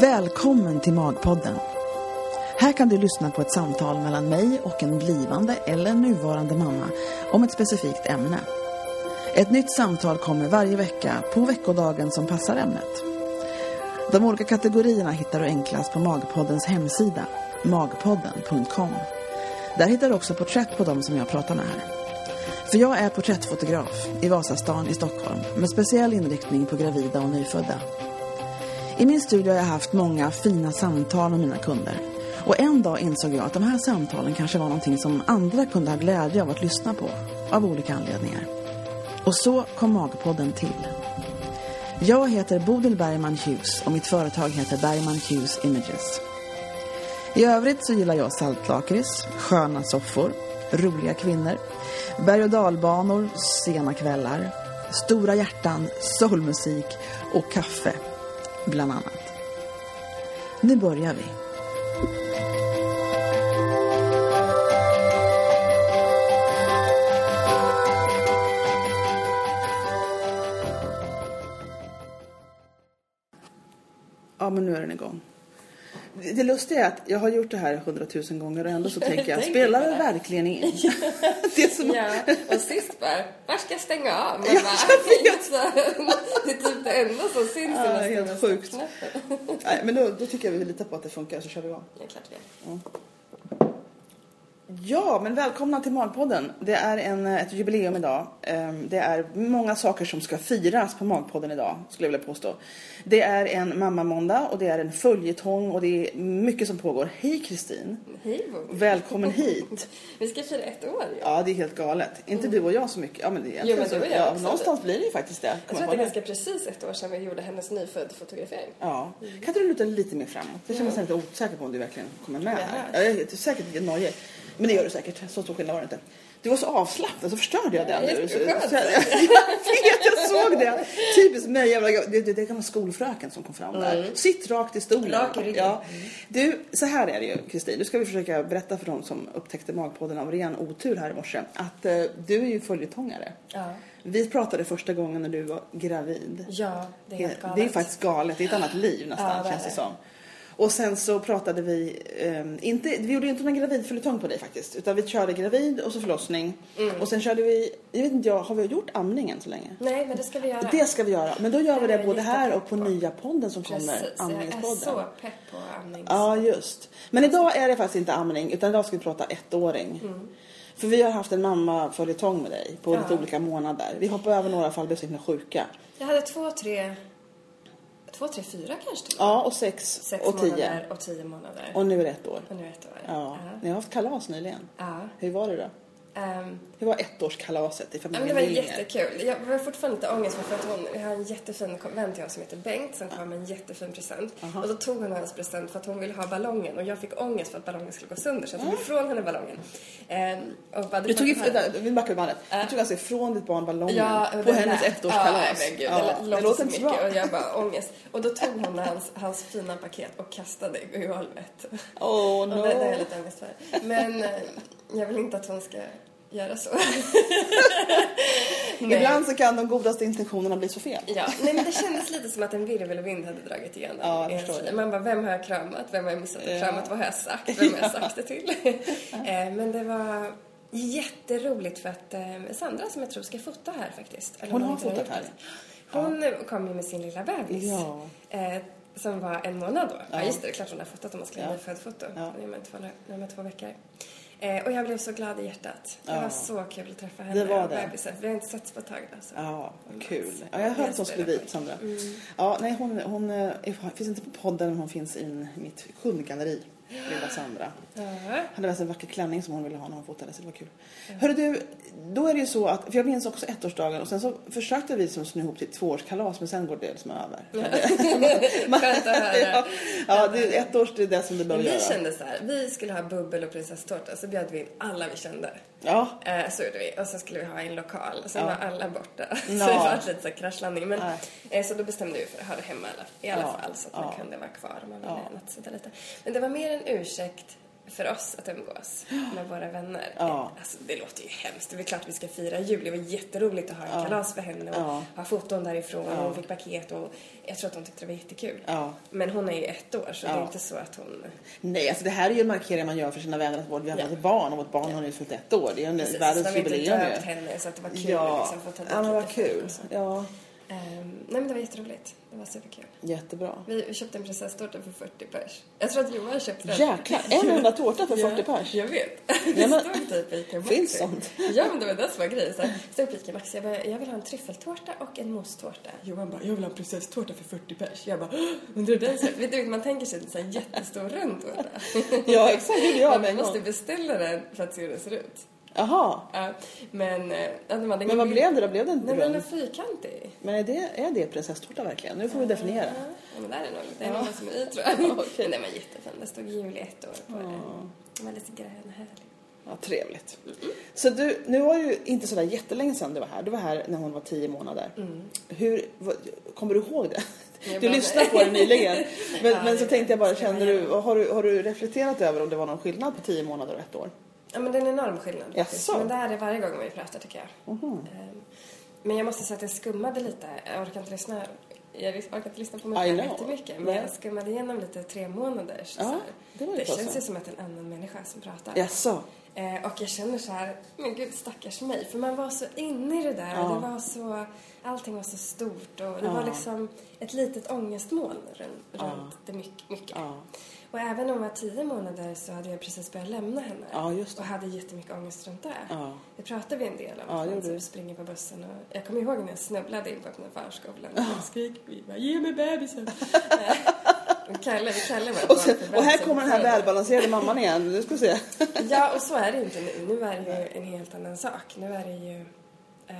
Välkommen till Magpodden. Här kan du lyssna på ett samtal mellan mig och en blivande eller nuvarande mamma om ett specifikt ämne. Ett nytt samtal kommer varje vecka på veckodagen som passar ämnet. De olika kategorierna hittar du enklast på Magpoddens hemsida, magpodden.com. Där hittar du också porträtt på dem som jag pratar med här. För jag är porträttfotograf i Vasastan i Stockholm med speciell inriktning på gravida och nyfödda. I min studio har jag haft många fina samtal med mina kunder. Och en dag insåg jag att de här samtalen kanske var någonting som andra kunde ha glädje av att lyssna på, av olika anledningar. Och så kom Magpodden till. Jag heter Bodil Bergman Hughes och mitt företag heter Bergman Hughes Images. I övrigt så gillar jag saltlakrits, sköna soffor, roliga kvinnor, berg- och dalbanor, sena kvällar, stora hjärtan, soulmusik och kaffe, bland annat. Nu börjar vi. Ja, men nu är den igång. Det det lustiga är att jag har gjort det här hundratusen gånger och ändå så tänker jag, spelar det det. verkligen in? det är som Ja, och sist bara, var ska jag stänga av? Man Ja, bara, det är typ det enda som syns Ja, helt sjukt. Nej, men då, då tycker jag vi litar på att det funkar så kör vi igång. Ja, klart vi är. Ja, men välkomna till Magpodden. Det är en, ett jubileum idag. Ehm, Det är många saker som ska firas på Magpodden idag, skulle jag vilja påstå. Det är en mammamåndag och det är en följetong och det är mycket som pågår. Hej Kristin! Hej Bo. Välkommen hit! Vi ska fira ett år ju. Ja, det är helt galet. Inte du och jag så mycket. Ja, men det är egentligen Jo, men du och jag ja. Någonstans blir det ju faktiskt det. Jag tror att det är ganska precis ett år sedan vi gjorde hennes nyfödd fotografering. Ja. Kan inte du luta lite mer framåt? Det känns lite osäker på om du verkligen kommer med Jag här. Jag är säkert lite nojig. Men det gör du säkert. Så stor skillnad var det inte. Du var så avslappnad så förstörde jag den. Så- så- Jag vet, jag såg det. Typiskt mig. jävla- Det, det, det kan vara skolfröken som kom fram där. Sitt rakt i stolen. Rak i ryggen. Ja. Du, så här är det ju Kristin. Nu ska vi försöka berätta för de som upptäckte Magpodden av ren otur här i morse. Att eh, du är ju följetongare. Ja. Vi pratade första gången när du var gravid. Ja, det är helt galet. Det är faktiskt galet. Det är ett annat liv nästan Ja, det känns det det. som. Och sen så pratade vi, ehm, inte, vi gjorde inte någon gravidföljetong på dig faktiskt. Utan vi körde gravid och så förlossning. Mm. Och sen körde vi, jag vet inte jag, har vi gjort amningen så länge? Nej, men det ska vi göra. Det ska vi göra. Men då gör vi Det både här och på på. nya podden som kommer, Precis, jag är amningspodden. så pepp på amnings... Ja, just. Men idag är det faktiskt inte amning, utan idag ska vi prata ettåring. För vi har haft en mamma följetong med dig på Mm. Ja. lite olika månader. Vi hoppar över några fall, blev så himla sjuka. Jag hade två, tre... Två, tre, fyra kanske till. Ja, och sex, Sex och tio. månader och tio månader. Och nu är det ett år. Och nu är ett år. Ja. Ni har haft kalas nyligen. Ja. Hur var det då? Ehm, Hur var ettårskalaset i familjen det var jättekul. Jag har fortfarande lite ångest för att hon, vi har en jättefin vän till oss som heter Bengt som kom med en jättefin present. Aha. Och då tog hon hans present för att hon ville ha ballongen och jag fick ångest för att ballongen skulle gå sönder så jag tog ifrån henne ballongen. Ehm, och bara, Du tog, får inte if- vi backar bandet. Du tog alltså ifrån ditt barn ballongen Ja, på det hennes ettårskalas. Ja, men gud, Ja, det låter så inte bra. och jag bara ångest. Och då tog hon hans, hans fina paket och kastade i golvet. Oh Och no. det, det har jag lite ångest för. Men eh, jag vill inte att hon ska göra så. Ibland så kan de godaste intentionerna bli så fel. Ja, nej men det kändes lite som att en virvelvind hade dragit igenom. Ja, jag förstår det. Man bara, vem har jag kramat? Vem har jag missat att Ja. kramat? Vad har jag sagt? Vem har jag sagt det till? Eh, men det var jätteroligt för att eh, Sandra som jag tror ska fota här faktiskt. Eller Hon har fotat här. Hon eh, kom ju med sin lilla bebis. Ja. Eh, som var en månad då. Ja, Ja. just det, det är klart hon har fotat om man skulle Ja. göra födfoto. Ja. Nu är man två, nu är man två veckor. Eh, och jag blev så glad i hjärtat. Det Ja. var så kul att träffa henne Det var det. bebisen. Vi har inte setts på ett tag alltså. Ja, vad kul. Ja, jag hörde att hon skulle dit, Sandra. Mm. Ja, nej, hon, hon eh, finns inte på podden, men hon finns i mitt kundgalleri. Lilla Sandra. Ja. hade med sig en vacker klänning som hon ville ha när hon fotade så det var kul. Hörru du, då är det ju så att, för jag minns också ettårsdagen och sen så försökte vi liksom snå ihop till tvåårskalas men sen går det liksom över. Att höra. ja, ja, det ett års det är det som det bör Vi göra. kände så här, vi skulle ha bubbel och prinsesstårta så bjöd vi in alla vi kände. Ja, Eh, så gjorde vi. Och så skulle vi ha en lokal. Och sen Ja. var alla borta. Så det var lite så kraschlandning. Men, eh, så då bestämde vi för att ha det hemma i alla, fall. Så att man kunde vara kvar om man ville Ja. nattsida lite. Men det var mer en ursäkt för oss att umgås med våra vänner. Ja. Alltså, det låter ju hemskt. Det är klart att vi ska fira jul. Det var jätteroligt att ha en kalas för henne och Ja. ha foton därifrån och hon fick paket och jag tror att hon tyckte det var jättekul. Ja. Men hon är ju ett år så det Ja. är inte så att hon... Nej, alltså det här är ju en markering man gör för sina vänner att vårt, vi har Ja. ett barn och vårt barn har nu fyllt ett år. Det är ju en världens jubileum ju. henne så att det var kul Ja, liksom, få ta ja men vad kul. Ja, Ehm, nej men det var jätteroligt. Det var superkul. jättebra. Vi, vi köpte en prinsesstårta för 40 pers. Jag tror att Johan köpte den. Jäklar, en enda tårta för 40 pers. Jag vet. Ja, Det stod typ i ICA Finns sånt? Ja, men det var det som var grejen. Här, Stod på ICA Maxi. Jag, bara, jag vill ha en tryffeltårta och en mosstårta. Johan bara, jag vill ha en prinsesstårta för 40 pers. Jag bara, "Åh, undrar hur den ser ut? Vet du, man tänker sig en jättestor rund tårta. Ja, exakt. Det gjorde jag med Man en måste gång. beställa den för att se hur den ser ut. Jaha. Ja, men... eh, ja, ingen Men vad blev det då? Blev det Nej, men den är rund? fyrkantig. Men är det, är det prinsesstårta verkligen? Nu får vi definiera. Ja, men där är nog, det är någon som är i tror jag. Men den var jättefin. Det stod jul i ett år på den. Den var lite grön och härlig. Ja, trevligt. Så du, nu var det ju inte sådär jättelänge sedan du var här. Du var här när hon var tio månader. Hur, vad, kommer du ihåg det? Jag Du lyssnade på det nyligen. Men, Ja, men så det- tänkte jag bara, kände du, har, du, har du reflekterat över om det var någon skillnad på tio månader och ett år? Ja, men det är en enorm skillnad. Jaså? Men det är det varje gång vi pratar tycker jag. Ehm, Men jag måste säga att jag skummade lite. Jag orkar inte lyssna. Jag orkar inte lyssna på mig själv jättemycket. Men jag skummade igenom lite tre månaders. Ja, det det känns ju som att en annan människa som pratar. Jaså? Eh, och jag känner så här, men gud stackars mig. För man var så inne i det där. Ja. Det var så, allting var så stort och det Ja. var liksom ett litet ångestmoln runt, runt det mycket. mycket. Ja. Och även om hon var tio månader så hade jag precis börjat lämna henne. Ja, just det. Och hade jättemycket ångest runt det. Ja. Det pratade vi en del om. Ja, det man typ springer på bussen och jag kommer ihåg när jag snubblade in på öppna förskolan. Och jag skrek, vi bara, ge mig bebisen. och Kalle, Kalle var Och, sen, och här kommer den här välbalanserade mamman igen. Nu ska se. Ja, och så är det inte nu. Nu är det ju en helt annan sak. Nu är det ju... Eh,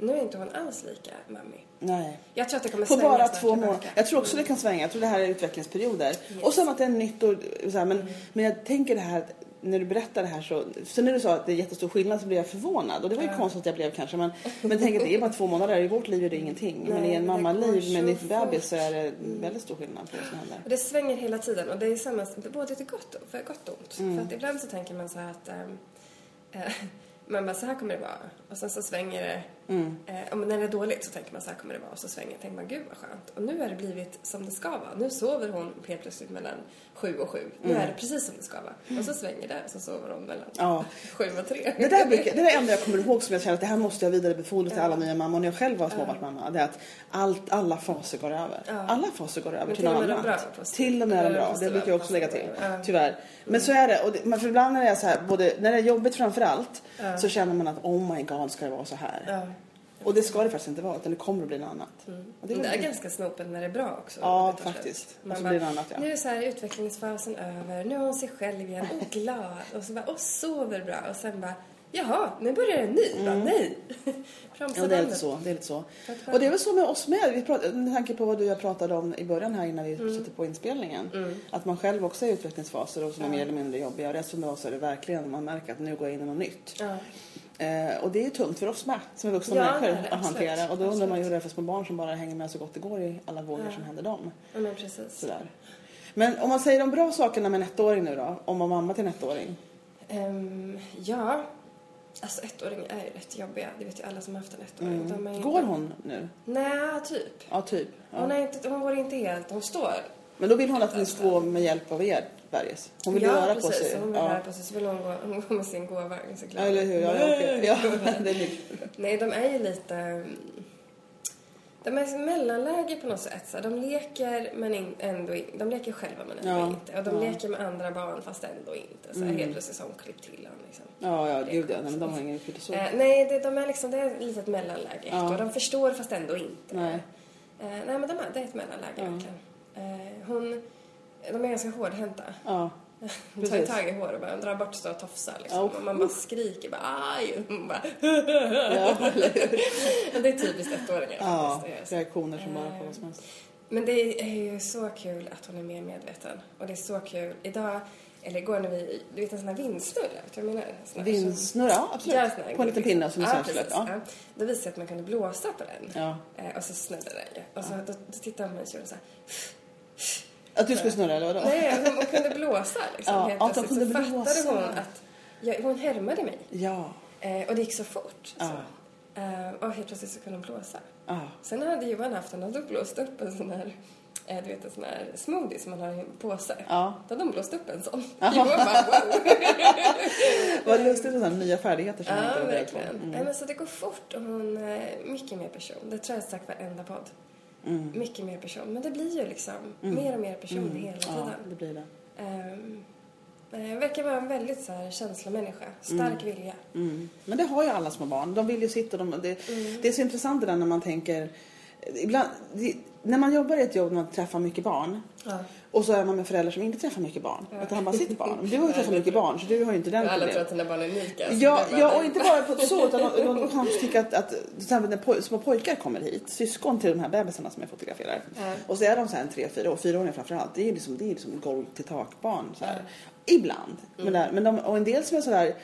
nu är inte hon alls lika mammi. Nej. Jag tror att det kommer På svänga bara snart två månader. Jag tror också det kan svänga. Jag tror det här är utvecklingsperioder. Och sen att det är nytt och så här, men, men jag tänker det här när du berättar det här så, så när du sa att det är jättestor skillnad så blev jag förvånad och det var ju konstigt att jag blev kanske men, men tänker att det är bara två månader, i vårt liv är det ingenting. men Nej, i en det mammaliv med en ny fort. bebis så är det väldigt stor skillnad på vad som händer. Och det svänger hela tiden och det är samma, både till gott och, för gott och ont. Mm. För att ibland så tänker man så här att eh, man bara, så här kommer det vara. Och sen så svänger det. Mm. Eh, och när det är dåligt så tänker man så här kommer det vara. Och så svänger tänker man, gud vad skönt. Och nu har det blivit som det ska vara. Nu sover hon helt plötsligt mellan sju och sju. Nu är det precis som det ska vara. Och så svänger det och så sover hon mellan Mm. Ja. sju och tre. Det där, brukar, det är det enda jag kommer ihåg som jag känner att det här måste jag vidarebefordra till alla nya mammor när jag själv var småbarnsmamma. Det är att allt, alla faser går över. Alla faser går över Men till något annat. bra. Till och med de bra. Det brukar jag också lägga till. Ja. Tyvärr. Men så är det. Och det, för ibland när det är så här, både, när det är jobbigt framför allt så känner man att oh my god ska det vara så här. Och det ska det faktiskt inte vara utan det kommer att bli något annat. Och det är det är ganska snopen när det är bra också. Ja, faktiskt. Och Man så bara, blir det annat, ja. Nu är så här utvecklingsfasen över, nu är hon sig själv igen och glad och så bara, och sover bra och sen bara, jaha, nu börjar en ny. Bara, nej. Bromsa Mm. Ja, det är lite så. Det är lite så. Och det är väl så med oss med. Vi pratade, med tanke på vad du och jag pratade om i början här innan vi Mm. satte på inspelningen. Att man själv också är i utvecklingsfaser och som är mer eller mindre jobbiga. Och resten av oss är det verkligen, man märker att nu går jag in i något nytt. Ja. Eh, och det är tungt för oss med, som är vuxna Ja, människor, det, att absolut. hantera. Och då undrar man ju hur det är för små barn som bara hänger med så gott det går i alla vågor som händer dem. ja, men precis. Sådär. Men om man säger de bra sakerna med en ettåring nu då, om man mamma till en ettåring. Ehm, ja, alltså ettåringar är ju rätt jobbiga. Det vet ju alla som har haft en ettåring. Är inte- Mm. Går hon nu? Nej, typ. Ja, typ. Ja. Hon, är inte, hon går inte helt, hon står. Men då vill hon att ni ska gå med hjälp av er, Berges. Hon vill ja, röra precis. på sig. Hon vill ja. röra på sig. Så vill hon gå, hon går med sin gåvagn såklart. Ja, eller hur? Ja, ja, ja, det är mycket. Nej, de är ju lite... mm, De är som mellanläge på något sätt. Så de leker men in, ändå in, De leker själva men ändå Ja, inte. Och de ja. leker med andra barn fast ändå inte. Så här, Helt plötsligt har hon klippt till honom liksom. Ja, ja, gud ja. Nej, men de har ingen så. Eh, nej, det, de är liksom, det är ett litet mellanläge. Ja. Och de förstår fast ändå inte. Nej. Eh, nej, men de är, det är ett mellanläge verkligen. Eh, hon, de är ganska hårdhänta. Ja, Hon tar tag i hår och bara drar bort och tofsar liksom. Ja, och man bara skriker bara aj. Man bara, Ja, det är typiskt ettåringar Ja, faktiskt. reaktioner som bara på vad som helst. Men det är ju så kul att hon är mer medveten. Och det är så kul. Idag, eller igår när vi, du vet en sån här vindsnurra, vet du vad jag menar? Vindsnurra, ja Ja, absolut. här På en liten pinne som är ja, precis. Ja. Ja. Då visade jag att man kunde blåsa på den. Ja. Eh, och så snurrade den ju. Och så, då, då tittade man på mig och så här. Att du skulle snurra eller vadå? Nej, hon, hon kunde blåsa liksom. Ja, helt att hon kunde så blåsa. fattade hon att jag, hon härmade mig. Ja. Eh, och det gick så fort. Ja. Så. Eh, och helt plötsligt så kunde hon blåsa. Ja. Sen hade Johan haft, han hade blåst upp en sån här eh, du vet en sån här smoothie som man har i en påse. Ja. Då hade de blåst upp en sån. Johan bara wow. Vad lustigt med sådana nya färdigheter som man inte Ja, beredd på. verkligen. Mm. Nej, men så det går fort och hon är mycket mer person. Det tror jag har sagt varenda podd. Mm. Mycket mer person. Men det blir ju liksom mer och mer person hela tiden. Ja, det blir det. Ehm, eh, verkar vara en väldigt så här, känslomänniska. Stark vilja. Mm. Men det har ju alla små barn. De vill ju sitta och de, det, Mm. det är så intressant det där när man tänker... Ibland, det, när man jobbar i ett jobb där man träffar mycket barn Ja. och så är man med föräldrar som inte träffar mycket barn. Utan har bara sitt barn. Du har ju träffat mycket barn så du har ju inte den Alla tror att sina barn är unika. så Ja, ja, och inte bara på så utan de, de, de kan också tycka att, att till exempel när poj, små pojkar kommer hit, syskon till de här bebisarna som jag fotograferar. Ja. Och så är de så här en tre, fyra år, fyraåringar framförallt. Det är liksom, det är liksom golv till takbarn så här. Ibland. Men, där, men de, och en del som är sådär,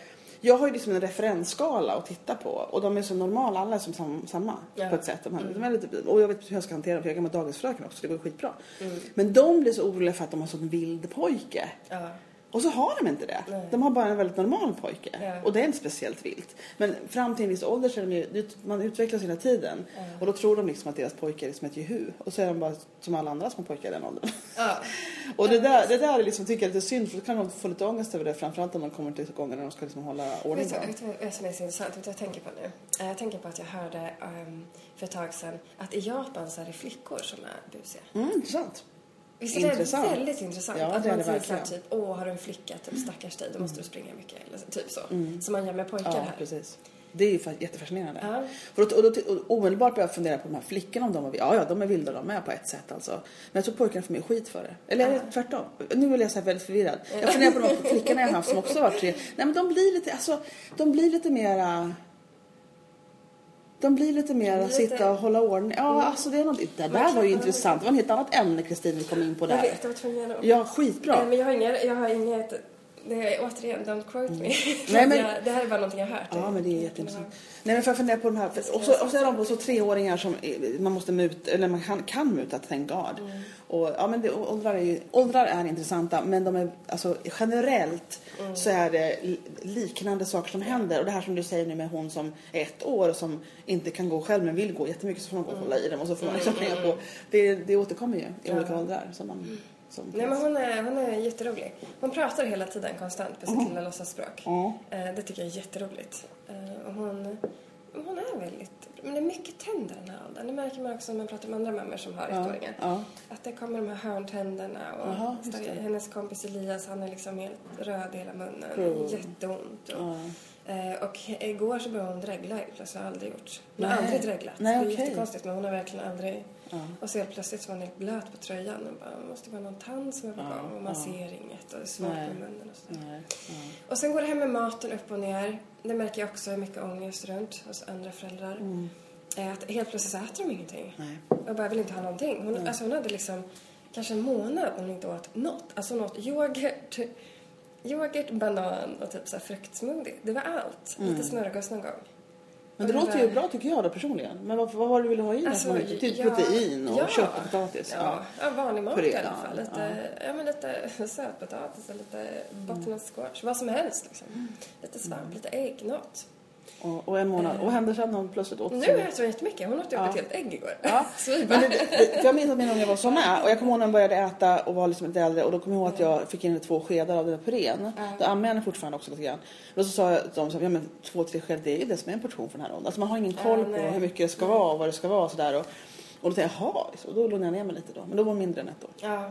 jag har ju liksom en referensskala att titta på och de är så normala, alla är som sam, samma Ja. på ett sätt. De här, de är lite, och jag vet hur jag ska hantera dem för jag är gammal dagisfröken också, det går skitbra. Mm. Men de blir så oroliga för att de har sån vild pojke. Ja. Och så har de inte det. Nej. De har bara en väldigt normal pojke. Ja. Och det är inte speciellt vilt. Men fram till en viss ålder så är de ju, man utvecklas hela tiden. Och då tror de liksom att deras pojke är liksom ett jehu. Och så är de bara som alla andra små pojkar i den åldern. Ja. Och det där, det där är liksom, tycker jag är lite synd för då kan de få lite ångest över det. Framförallt om de kommer till gånger när de ska liksom hålla ordning på vet du vad som är så intressant? Vet du vad jag tänker på nu? Eh, Jag tänker på att jag hörde ehm, för ett tag sedan att i Japan så är det flickor som är busiga. Mm, intressant. Visst är det Intressant. väldigt intressant? Ja, att det är man det så här, verkligen. typ, åh har du en flicka, typ stackars dig, då måste du springa mycket. Eller så- typ så. Som man gör med pojkar Ja, här. precis. Det är ju fa- jättefascinerande. Ja. För då, och då, och omedelbart börjar jag fundera på de här flickorna om de var Ja, ja, de är vilda de med på ett sätt alltså. Men jag tror pojkarna får mer skit för det. Eller är det tvärtom? Nu vill jag säga väldigt förvirrad. Jag funderar på de flickorna jag har haft som också varit tre. Nej men de blir lite, alltså, de blir lite mera... De blir lite mer att sitta och hålla ordning. Ja, alltså det är något, det där var ju intressant. Det var ett helt annat ämne Kristin vi kom in på Jag där. vet, jag var tvungen att... Ja, skitbra. Men jag har inget, jag har inget det är återigen, don't quote me. Nej, men- jag, det här är bara någonting jag hört. Ja, men det är jätteintressant. Nej, men för jag funderar på de här. Och, så, och så är de så treåringar som man måste muta, eller man kan, kan muta, thank God. Och, ja, men det, åldrar, är ju, åldrar är intressanta, men de är, alltså, generellt så är det li- liknande saker som händer. Och det här som du säger nu med hon som är ett år och som inte kan gå själv men vill gå jättemycket så får man gå och hålla i dem och så får man liksom hänga på. Det, det återkommer ju i olika åldrar. Som man, som Nej, men hon är, hon är jätterolig. Hon pratar hela tiden konstant på sitt lilla låtsasspråk. Ja. Eh, det tycker jag är jätteroligt. Eh, och hon, hon är väldigt... Men det är mycket tänder den här åldern. Det märker man också när man pratar med andra mammor som har ettåringar. ja. Att det kommer de här hörntänderna och det. hennes kompis Elias han är liksom helt röd i hela munnen. Mm. Jätteont. Och, Ja. Eh, och igår så började hon dregla helt plötsligt. har aldrig gjort. Hon har Nej. aldrig dreglat. Nej, det är jättekonstigt men hon har verkligen aldrig... Ja. Och så helt plötsligt så var hon helt blöt på tröjan och bara, det måste vara någon tand som är på gång och man ja. ser inget och det är svårt med munnen och sådär. Och sen går det här med maten upp och ner. Det märker jag också är mycket ångest runt hos andra föräldrar. Eh, Att helt plötsligt så äter de ingenting. Nej. Jag bara vill inte ha någonting. Hon, alltså hon hade liksom kanske en månad när hon inte åt något. Alltså åt yoghurt, yoghurt, banan och typ så här fruktsmoothie. Det var allt. Lite smörgås någon gång. Men det Och låter ju var- bra tycker jag då personligen. Men vad, vad var det du ville ha i? Alltså, Alltså, typ ja, protein och ja. kött och potatis? Ja, ja vanlig mat i alla fall. Lite, ja. men lite sötpotatis och lite butternut-squash. Vad som helst liksom. Lite svamp, lite ägg, något. Och, och en månad. Och sen när hon plötsligt åt Nu äter hon jättemycket. Hon åt upp Ja. ett helt ägg igår. Ja, men det, det, jag minns att min unge var så med och jag kommer ihåg när hon började äta och var liksom lite äldre och då kommer jag ihåg att jag fick in två skedar av den där purén. Då ammade jag henne fortfarande också lite grann. Och så sa jag till dem så här, ja men två, tre skedar det är ju det som är en portion för den här åldern. Alltså man har ingen koll Ja, på hur mycket det ska vara och vad det ska vara och sådär. Och, och då tänkte jag, jaha, så då lugnade jag ner mig lite då. Men då var hon mindre än ett år. ja.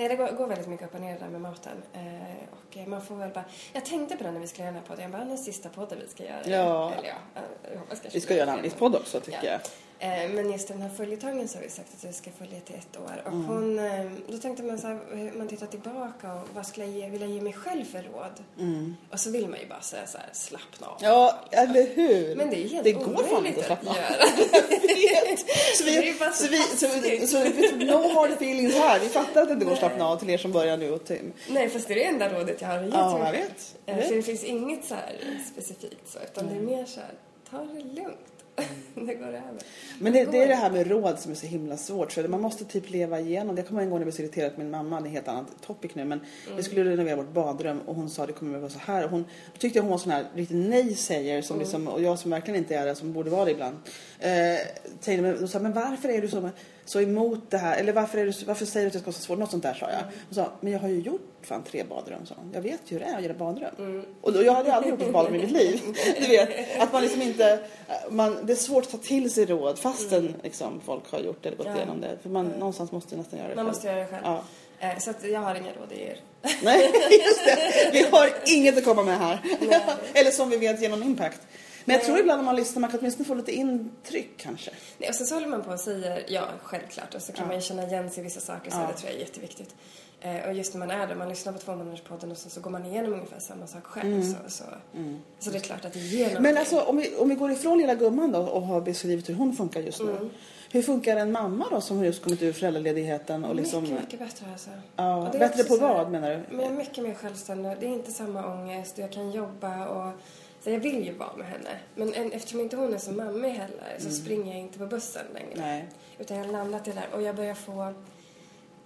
Nej, det går, går väldigt mycket upp och ner där med maten. Eh, och eh, man får väl bara... Jag tänkte på det när vi skulle göra den här podden. Jag bara, den sista podden vi ska göra. Ja. Eller ja, jag hoppas kanske Vi ska göra en andningspodd också tycker Ja. jag. Eh, Men just den här följetongen så har vi sagt att vi ska följa till ett år. Och Mm. hon, eh, då tänkte man så här, hur man tittar tillbaka och vad skulle jag ge, vill jag ge mig själv för råd? Och så vill man ju bara säga så här, slappna av. Mm. Ja, eller hur? Men det är helt Det går fan inte att slappna av. göra. Så vi, så vi, så vi, så vi, no hard feelings här. Vi fattar att det inte går att slappna av till er som börjar nu och Tim. Nej, fast det är det enda rådet jag har att ge Ja, till jag vet. Eh. För det finns inget så här specifikt så, utan det är mer så här, ta det lugnt. det går över. Men det, det är det här med råd som är så himla svårt. För man måste typ leva igenom. Det kommer en gång när jag blev så irriterad på min mamma. Det är helt annat topic nu. Men vi skulle renovera vårt badrum och hon sa det kommer att vara så här. Och hon då tyckte jag hon var sån här riktig nej-säger. Som liksom, och jag som verkligen inte är det, som borde vara det ibland. Eh, säger, men, och sa, men varför är du så, så emot det här? Eller varför, är du, varför säger du att det ska vara så svårt? Något sånt där sa jag. Hon sa, men jag har ju gjort fan tre badrum. Så. Jag vet ju hur det är att göra badrum. Och då, jag hade aldrig gjort ett badrum i mitt liv. Du vet, att man liksom inte... Man, det är svårt att ta till sig råd fastän liksom, folk har gjort det eller gått Ja. igenom det. För man, någonstans måste nästan göra det Man själv. måste göra det själv. Ja. Eh, Så att jag har inga råd i er. Nej, just det. Vi har inget att komma med här. Nej. eller som vi vet genom Impact. Men jag tror ibland när man lyssnar, man kan åtminstone få lite intryck kanske. Nej, och sen så håller man på och säger ja, självklart. Och så kan Ja. man ju känna igen sig i vissa saker. Så Ja. det tror jag är jätteviktigt. Eh, och just när man är där, man lyssnar på två månaders podden och så, så går man igenom ungefär samma sak själv. Så, så, så det är klart att det ger någonting. Men alltså om vi, om vi går ifrån lilla gumman då och har beskrivit hur hon funkar just nu. Mm. Hur funkar en mamma då som har just kommit ur föräldraledigheten och liksom... Mycket, mycket bättre alltså. Ja, bättre på vad menar du? Men jag är mycket mer självständig. Det är inte samma ångest och jag kan jobba och... Så jag vill ju vara med henne. Men en, eftersom inte hon är så mammig heller så springer jag inte på bussen längre. Mm. Nej. Utan jag har landat i det där och jag börjar få...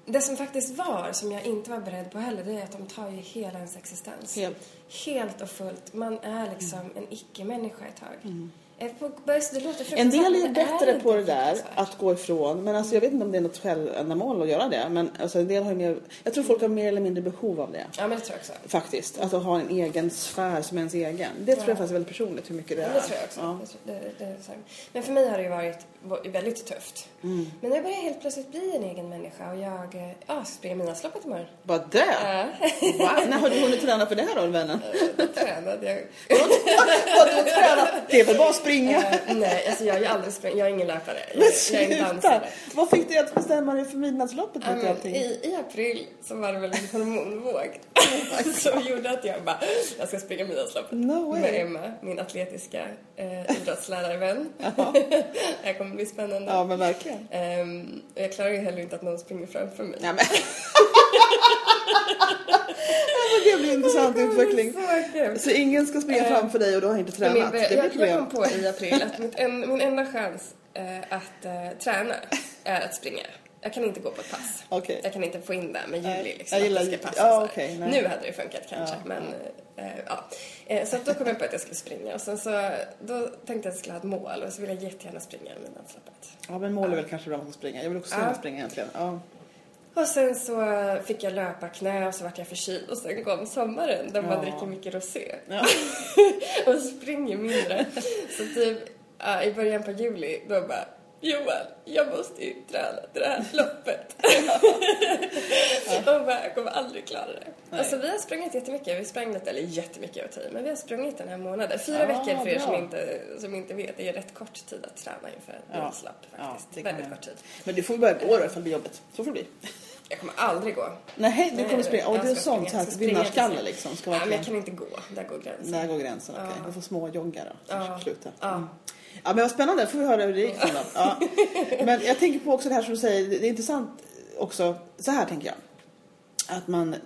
Det som faktiskt var, som jag inte var beredd på heller, det är att de tar ju hela ens existens. Helt. Helt och fullt. Man är liksom en icke-människa ett tag. Jag är låter En del är bättre inte på det där, att gå ifrån. Men alltså jag vet inte om det är något självändamål att göra det. Men alltså en del har mer... Jag tror folk har mer eller mindre behov av det. Ja, men det tror jag också. Faktiskt. Att ha en egen sfär som är ens egen. Det tror jag faktiskt är väldigt personligt hur mycket det Ja, är. det tror jag också. Ja. Det, det, det, är. Men för mig har det ju varit va- väldigt tufft. Mm. Men jag börjar helt plötsligt bli en egen människa och jag eh, ja, ska springa Midnattsloppet imorgon. Bara det? Ja, Va? När har du hunnit träna för det här då, vännen? då tränade jag. Vadå träna? Det är väl bara att springa? Eh, nej, alltså jag ju aldrig sprungit. Jag är ingen löpare. Jag, Men jag är en sluta! dansare. Vad fick dig att bestämma dig för midnattsloppet mitt i allting? i, I april så var det väl en hormonvåg som gjorde att jag bara, jag ska springa Midnattsloppet. No way. Med Emma, min atletiska eh, idrottslärarvän. det här kommer bli spännande. Ja, men verkligen. Ehm, och jag klarar ju heller inte att någon springer framför mig. Ja, men... det blir en intressant utveckling. Så. Så ingen ska springa Eh, framför dig och du har inte tränat? Min, Det blir jag, jag problem. kom på i april att en, min enda chans eh, att eh, träna är att springa. Jag kan inte gå på ett pass. Okej. Jag kan inte få in det med juli. Liksom, jag gillar att det ska passa ja, okej, nej. nu hade det funkat kanske, Ja, men eh, ja. Eh, Så då kom jag på att jag skulle springa och sen så då tänkte jag att jag skulle ha ett mål och så ville jag jättegärna springa Midnattsloppet. Ja, men mål är väl kanske bra att springa. Jag vill också Ja. springa egentligen. Ja. Och sen så fick jag löpa knä och så vart jag förkyld och sen kom sommaren där man Ja. dricker mycket rosé. Ja. och springer mindre. Så typ ja, i början på juli då bara Johan, jag måste ju träna till det här loppet. och bara, jag kommer aldrig klara det. Nej. Alltså vi har sprungit jättemycket, vi sprang lite, eller jättemycket över tid, men vi har sprungit den här månaden. Fyra Ja, veckor för er bra. som inte, som inte vet, det är rätt kort tid att träna inför ett Ja. Ja, faktiskt. kan Väldigt jag. kort tid. Men du får börja gå då ifall det blir jobbigt. Så får det bli. Jag kommer aldrig gå. Nej, du kommer springa. Och det är sånt här vinnarskalle liksom. Ska Ja, men jag kan inte gå. Där går gränsen. Där går gränsen, okej. Ja. Du får småjogga då. Ja. Sluta. Ja. Ja, men vad spännande. får vi höra hur det gick då. Ja. Men jag tänker på också det här som du säger. Det är intressant också. Så här tänker jag. Att man...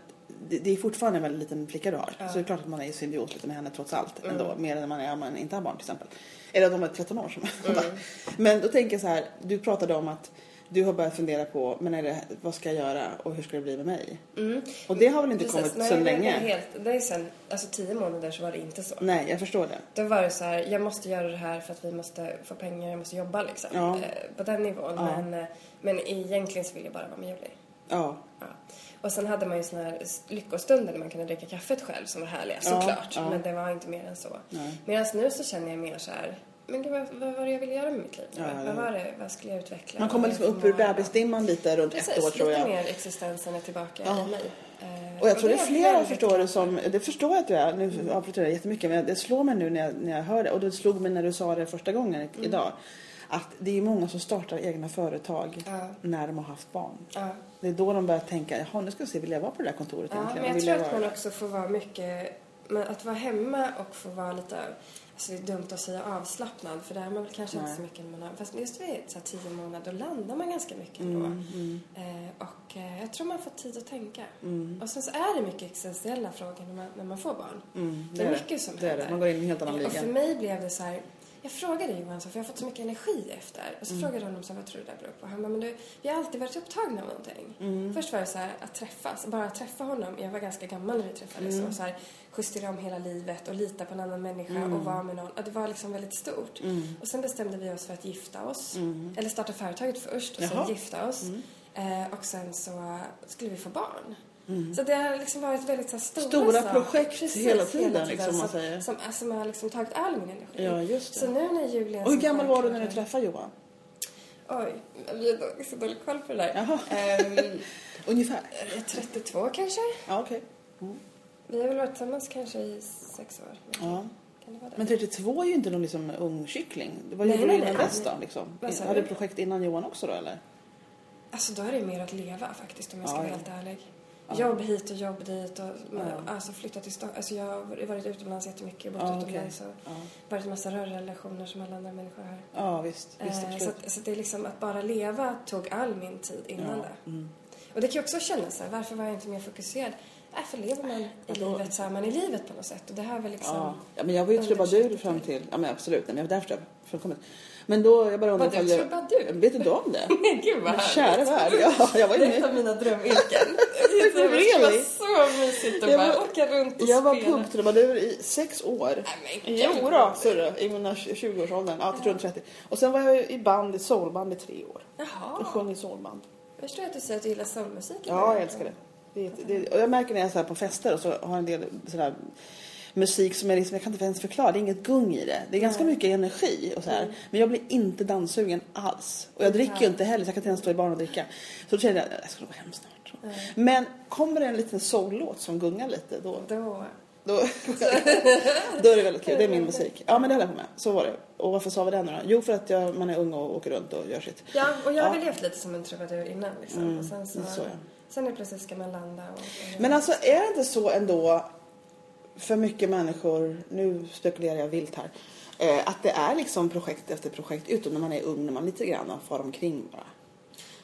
Det det är fortfarande en väldigt liten flicka du har. Så det är klart att man är i symbios lite med henne trots allt. Mm. Ändå. Mer än när man är om man inte har barn till exempel. Eller att de är 13 år som Mm. Men då tänker jag så här. Du pratade om att du har börjat fundera på, men är det, vad ska jag göra och hur ska det bli med mig? Och det har väl inte Precis. kommit Nej, så men länge? Det är, helt, det är sen, alltså tio månader så var det inte så. Nej, jag förstår det. Då var det så här, jag måste göra det här för att vi måste få pengar, jag måste jobba liksom. Ja. Eh, på den nivån. Ja. Men, eh, men egentligen så vill jag bara vara med Julie. Ja, Ja. Och sen hade man ju såna här lyckostunder när man kunde dricka kaffet själv som var härliga, såklart. ja. Men det var inte mer än så. Medan nu så känner jag mer så här, men gud, vad, vad var det jag ville göra med mitt liv? Ja, vad var det, vad skulle jag utveckla? man kommer liksom upp det ur bebisdimman lite runt Precis, ett år tror lite jag. mer existensen är tillbaka Ja. i mig. Eh, Och jag tror det är flera förstår för. som, det förstår jag att du är, nu avbryter jag jättemycket men det slår mig nu när jag, när jag hör det och det slog mig när du sa det första gången Mm. idag. Att det är många som startar egna företag Ja. när de har haft barn. Ja. Det är då de börjar tänka, jaha nu ska vi se, vill jag vara på det där kontoret Ja, egentligen? men jag Vill tror att man också får vara mycket... Att vara hemma och få vara lite... Alltså det är dumt att säga avslappnad för det är man väl kanske inte Nej. så mycket när man har... Fast just vid så här tio månader då landar man ganska mycket Mm, då. Eh, och eh, jag tror man får tid att tänka. Och sen så är det mycket existentiella frågor när man, när man får barn. Mm, Det är mycket som det är det. händer. Man går in i en helt annan Och liga. för mig blev det så här... jag frågade Johan för jag har fått så mycket energi efter. Och så frågade jag honom så, vad tror du det beror på? Han bara, men du, vi har alltid varit upptagna av någonting. Först var det så här att träffas, bara att träffa honom. Jag var ganska gammal när vi träffades och så här justera om hela livet och lita på en annan människa och vara med någon. Och det var liksom väldigt stort. Och sen bestämde vi oss för att gifta oss. Eller starta företaget först och Jaha. sen gifta oss. Eh, och sen så skulle vi få barn. Så det har liksom varit väldigt så stora, Stora projekt hela tiden, liksom, man som, säger. Som, som har liksom tagit all min energi. Ja, just det. Så nu när Julian... Och hur gammal var du när du träffade Johan? Oj, vi har så dålig koll på det där. Ehm, Ungefär? 32 kanske? Ja, okej. Vi har väl varit tillsammans kanske i sex år. Ja. Det det? Men 32 är ju inte någon liksom ung kyckling. Gjorde du nej, innan dess då? Liksom? Hade du? du projekt innan Johan också då eller? Alltså då är det mer att leva faktiskt om jag ska Ja, vara ja. helt ärlig. Jobb hit och jobb dit och alltså flyttat till Stockholm. Alltså jag har varit utomlands jättemycket, bott Ja, utomlands och Ja. varit i massa rörrelationer som alla andra människor har. Ja, visst. visst Eh, så, att, så det är liksom att bara leva tog all min tid innan Ja, det. mm. Och det kan ju också kännas så här, varför var jag inte mer fokuserad? Äh, för lever man i då- livet så är man i livet på något sätt. Och det här är väl liksom... Ja. ja, men jag var ju trubadur 20. fram till... Ja, men absolut. Nej, men jag var därför fullkomligt. Men då, jag bara undrar Var jag- trubadur? Vet inte om det? Nej, gud vad härligt. kära värld, ja, jag var är ett inne. av mina drömyrken. Det skulle vara så mysigt att Jag bara var- åka runt och Jag var spela. pubtrubadur i sex år. Nej, men Jo gud. då, syrra, i mina 20-årsåldern. Ja, till runt 30. Och sen var jag i band, i soulband i tre år. Och Jaha. sjöng i soulband. Jag förstår att du säger att du gillar soulmusik. Ja, jag älskar det. det, det och jag märker när jag är så här på fester och så har en del sådär musik som är liksom, jag kan inte ens förklara, det är inget gung i det. Det är ganska Nej. mycket energi och så här. Men jag blir inte danssugen alls. Och jag dricker ju inte heller så jag kan inte ens stå i baren och dricka. Så då känner jag, jag ska nog hem snart. Men kommer det en liten soul-låt som gungar lite då, Då... då, då är det väldigt kul. Det är min musik. Ja men det höll jag på med. Så var det. Och varför sa vi det nu då? Jo för att jag, man är ung och åker runt och gör sitt. Ja, och jag har Ja. väl levt lite som en trubadur innan liksom. Mm, och sen så... så, ja. Sen är plötsligt ska man landa och... och Men alltså är det inte så ändå för mycket människor, nu spekulerar jag vilt här, eh, att det är liksom projekt efter projekt utom när man är ung, när man lite grann far omkring bara.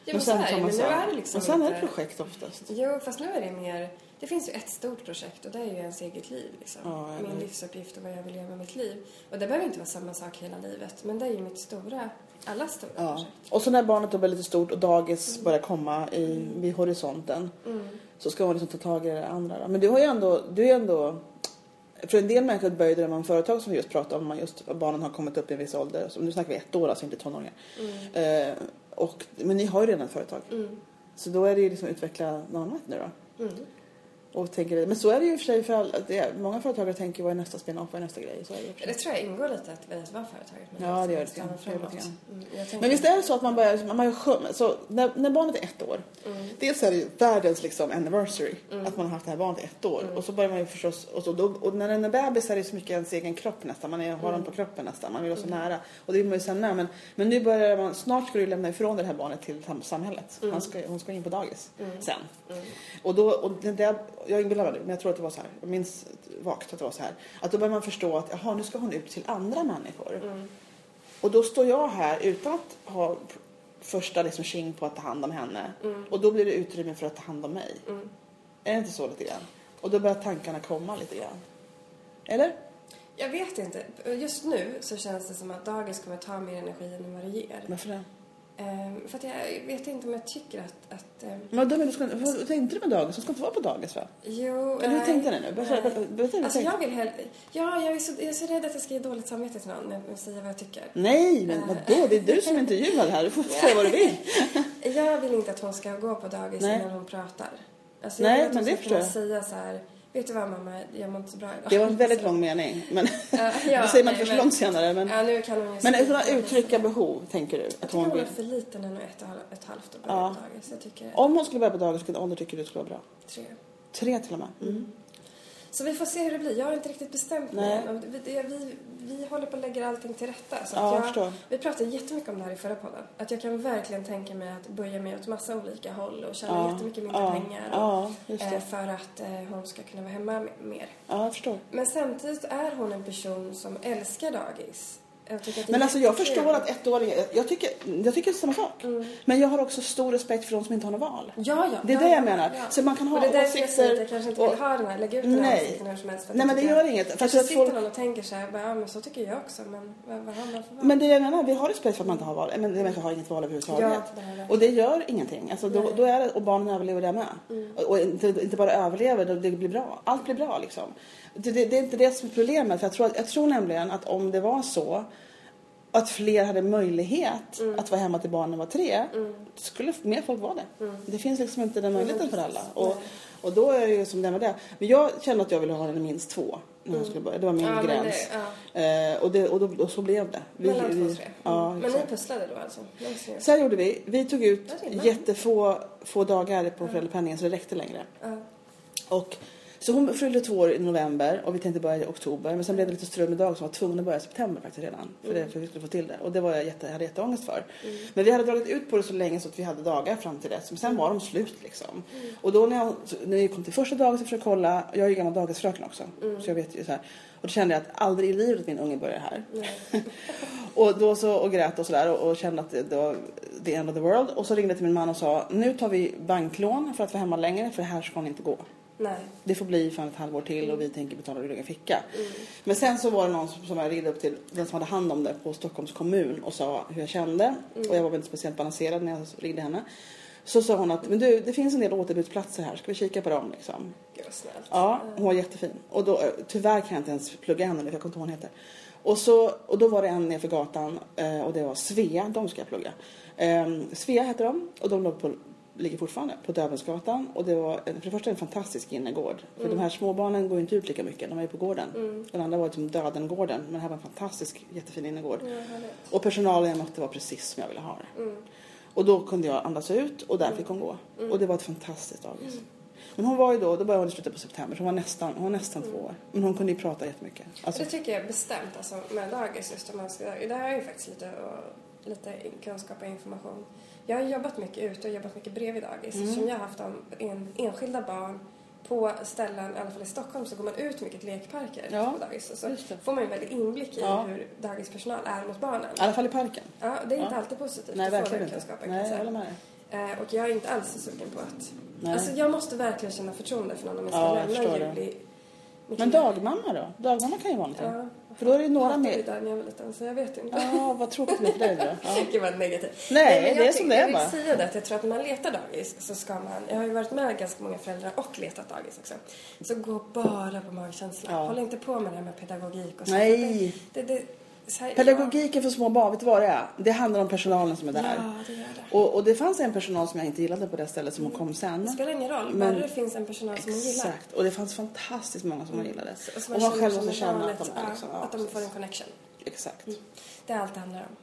Ja, men så är det. Men an. är det liksom Men sen är det projekt oftast. Jo, fast nu är det mer... Det finns ju ett stort projekt och det är ju ens eget liv. Liksom. Ja, Min livsuppgift och vad jag vill göra med mitt liv. Och det behöver inte vara samma sak hela livet. Men det är ju mitt stora, alla stora Ja. projekt. Och så när barnet då blir lite stort och dagis börjar komma i, vid horisonten Mm. Så ska man liksom ta tag i det andra. Då. Men du har ju ändå, du är ändå för en del människor drömma om företag som vi just pratade om, man just, barnen har kommit upp i en viss ålder. Så nu snackar vi ett år, alltså inte tonåringar. Eh, och, men ni har ju redan ett företag. Mm. Så då är det ju liksom utveckla något annat nu då. Mm. Och tänker, men så är det ju för sig för alla. Det många företagare tänker vad är nästa spin-off, vad är nästa grej. Så är det. Det tror jag ingår lite att, i att vara företaget. men Ja, det gör det. Det gör. Mm, Men visst är det så att man börjar, man börjar så när, när barnet är ett år, Mm. dels är det ju världens liksom anniversary, att man har haft det här barnet i ett år. Mm. Och så börjar man ju förstås, och, så, då, och när den är bebis är det så mycket ens egen kropp nästan, man är, har Mm. den på kroppen nästan, man vill vara så nära. Och det vill man ju sen med, men, men nu börjar man, snart ska du lämna ifrån det här barnet till sam- samhället. Han ska, hon ska in på dagis sen. Och då, och det där, jag inbillar mig men jag tror att det var så här, jag minns vagt att det var så här, att då börjar man förstå att jaha, nu ska hon ut till andra människor. Mm. Och då står jag här utan att ha första liksom tjing på att ta hand om henne. Mm. Och då blir det utrymme för att ta hand om mig. Mm. Är det inte så lite grann? Och då börjar tankarna komma lite grann. Eller? Jag vet inte. Just nu så känns det som att dagis kommer ta mer energi än vad det ger. Varför det? Ehm, för att jag vet inte om jag tycker att... att Men vadå, men du ska, vad tänkte du med dagis? Hon ska inte vara på dagis va? jo, Eller hur nej, tänkte ni nu? Berätta, nej. berätta, du Alltså jag vill hellre... Ja, jag är, så, jag är så rädd att jag ska ge dåligt samvete till någon när jag säger vad jag tycker. Nej, men vadå? Det är du som är intervjuad här. Du får säga vad du vill. Jag vill inte att hon ska gå på dagis Nej. innan hon pratar. Alltså Nej, jag vill att men hon det ska kunna säga så här... Vet du vad mamma, jag mår inte så bra idag. Det var en väldigt lång mening. Men Ja, ja, det säger man först men- långt senare. Men, Ja, nu kan hon men utan att uttrycka behov, tänker du? Jag Att tycker hon hon är för liten ännu ett och ett halvt år på Ja. dagis. Jag tycker Om hon skulle börja på dagis, vilken ålder tycker du skulle vara bra? tre. Tre till och med. Mm. Så vi får se hur det blir. Jag har inte riktigt bestämt mig än. Vi, vi, vi håller på att lägga allting till rätta. Så Ja, jag vi pratade jättemycket om det här i förra podden. Att jag kan verkligen tänka mig att böja mig åt massa olika håll och tjäna Ja, jättemycket mindre ja, pengar. Och, ja, eh, för att eh, hon ska kunna vara hemma mer. Ja, jag förstår. Men samtidigt är hon en person som älskar dagis. Är Men alltså jag förstår att ettåringar, jag tycker, jag tycker samma sak. Men jag har också stor respekt för de som inte har något val. Ja, ja. Det är ja, det ja, jag menar. ja. Så man kan ha och det är därför jag säger att jag åsikter kanske inte vill och- ha den här, lägga ut den här Nej. åsikten hur som helst. Nej, men det gör inget. För Kanske att sitter folk- någon och tänker så här, ja men så tycker jag också, men vad, vad har man för val? Men det jag menar, vi har respekt för att man inte har val. Men människor har inget val överhuvudtaget. Ja, det det. och det gör ingenting. Alltså, då, då är det, och barnen överlever det med. Mm. Och, och inte, inte bara överlever, det blir bra. Allt blir bra liksom. Det, det, det är inte det som är problemet. För jag, tror, jag tror nämligen att om det var så att fler hade möjlighet Mm. att vara hemma till barnen var tre, skulle mer folk vara det. Det finns liksom inte den möjligheten för alla. Och, Mm. Och då är det ju som det med det. Men jag kände att jag ville ha den minst två. När jag skulle börja. Det var min Mm. Ja, gräns. det- ja. Eh, och, det, och, då, och så blev det. Vi- Mellan två och tre. Ja, Mm. Men ni pusslade då alltså? Så här gjorde vi. Vi tog ut jättefå få dagar på föräldrapenningen så det räckte längre. Och, så hon fyllde två år i november och vi tänkte börja i oktober. Men sen blev det lite strul med dag som var tvungen att börja i september faktiskt redan. För, det, för att vi skulle få till det. Och det var jag jätte, hade jätteångest för. Men vi hade dragit ut på det så länge så att vi hade dagar fram till dess. Men sen var de slut liksom. Och då när jag, när jag kom till första dagen så försökte jag kolla. Jag är ju gammal dagisfröken också. Så jag vet ju så här. Och då kände jag att aldrig i livet att min unge börjar här. och då så och grät och sådär och, och kände att det, det var the end of the world. Och så ringde jag till min man och sa nu tar vi banklån för att vara hemma längre för här ska hon inte gå. Nej. Det får bli för ett halvår till och vi tänker betala ur egen ficka. Men sen så var det någon som, som jag ringde upp till den som hade hand om det på Stockholms kommun och sa hur jag kände. Och jag var väldigt speciellt balanserad när jag ringde henne. Så sa hon att men du, det finns en del återbudsplatser här, ska vi kika på dem liksom? Gud snällt. Ja, hon var jättefin. Och då, eh, tyvärr kan jag inte ens plugga henne nu, jag kommer inte ihåg vad hon heter. Och, så, och då var det en nerför gatan eh, och det var Svea, de ska jag plugga. Um, Svea heter de och de låg på, ligger fortfarande på Dövensgatan. Och det var för det första en fantastisk innergård. För de här småbarnen går ju inte ut lika mycket, de är ju på gården. Den andra var liksom Dödengården, men det här var en fantastisk, jättefin innergård. Ja. Och personalen jag mötte var precis som jag ville ha det. Och då kunde jag andas ut och där fick hon gå. Och det var ett fantastiskt dagis. Men hon var ju då, då började hon i slutet på september, så hon var nästan, hon var nästan två år. Men hon kunde ju prata jättemycket. Alltså, Det tycker jag bestämt alltså, med dagis. Just om man ska, där har jag ju faktiskt lite, och, lite kunskap och information. Jag har jobbat mycket ute och jobbat mycket bredvid dagis. Mm. Som jag har haft om en, enskilda barn på ställen, i alla fall i Stockholm, så går man ut mycket till lekparker Ja, på dagis. Och så får man ju en väldig inblick i Ja. hur dagispersonal är mot barnen. I alla fall i parken. Ja, det är inte Ja. alltid positivt Nej, att få den kunskapen. Nej, jag håller med. Eh, och jag är inte alls så sugen på att... Nej. Alltså jag måste verkligen känna förtroende för någon om jag ska Ja, lämna förstår det. juli. Mitt Men dagmamma då? Dagmamma kan ju vara någonting. Ja. För då är det några Jag mer. där när jag var liten så jag vet inte. Ja, vad tråkigt med dig då. Ja. Gud vad negativt. Nej, men det är jag som det är Jag vill säga det att jag tror att när man letar dagis så ska man, jag har ju varit med ganska många föräldrar och letat dagis också. Så gå bara på magkänsla. Ja. Håll inte på med det här med pedagogik och så. Nej. Det, det, här, Pedagogiken för små barn, vet du vad det är? Det handlar om personalen som är Ja, där. ja, det gör det. Och, och det fanns en personal som jag inte gillade på det stället som hon kom sen. Det spelar ingen roll, Men- bara det finns en personal som man gillar. Exakt. Och det fanns fantastiskt många som hon gillade. Och som Och man själv måste känna att de är ja, liksom... Ja, Att de får en connection. Exakt. Det är allt det handlar om.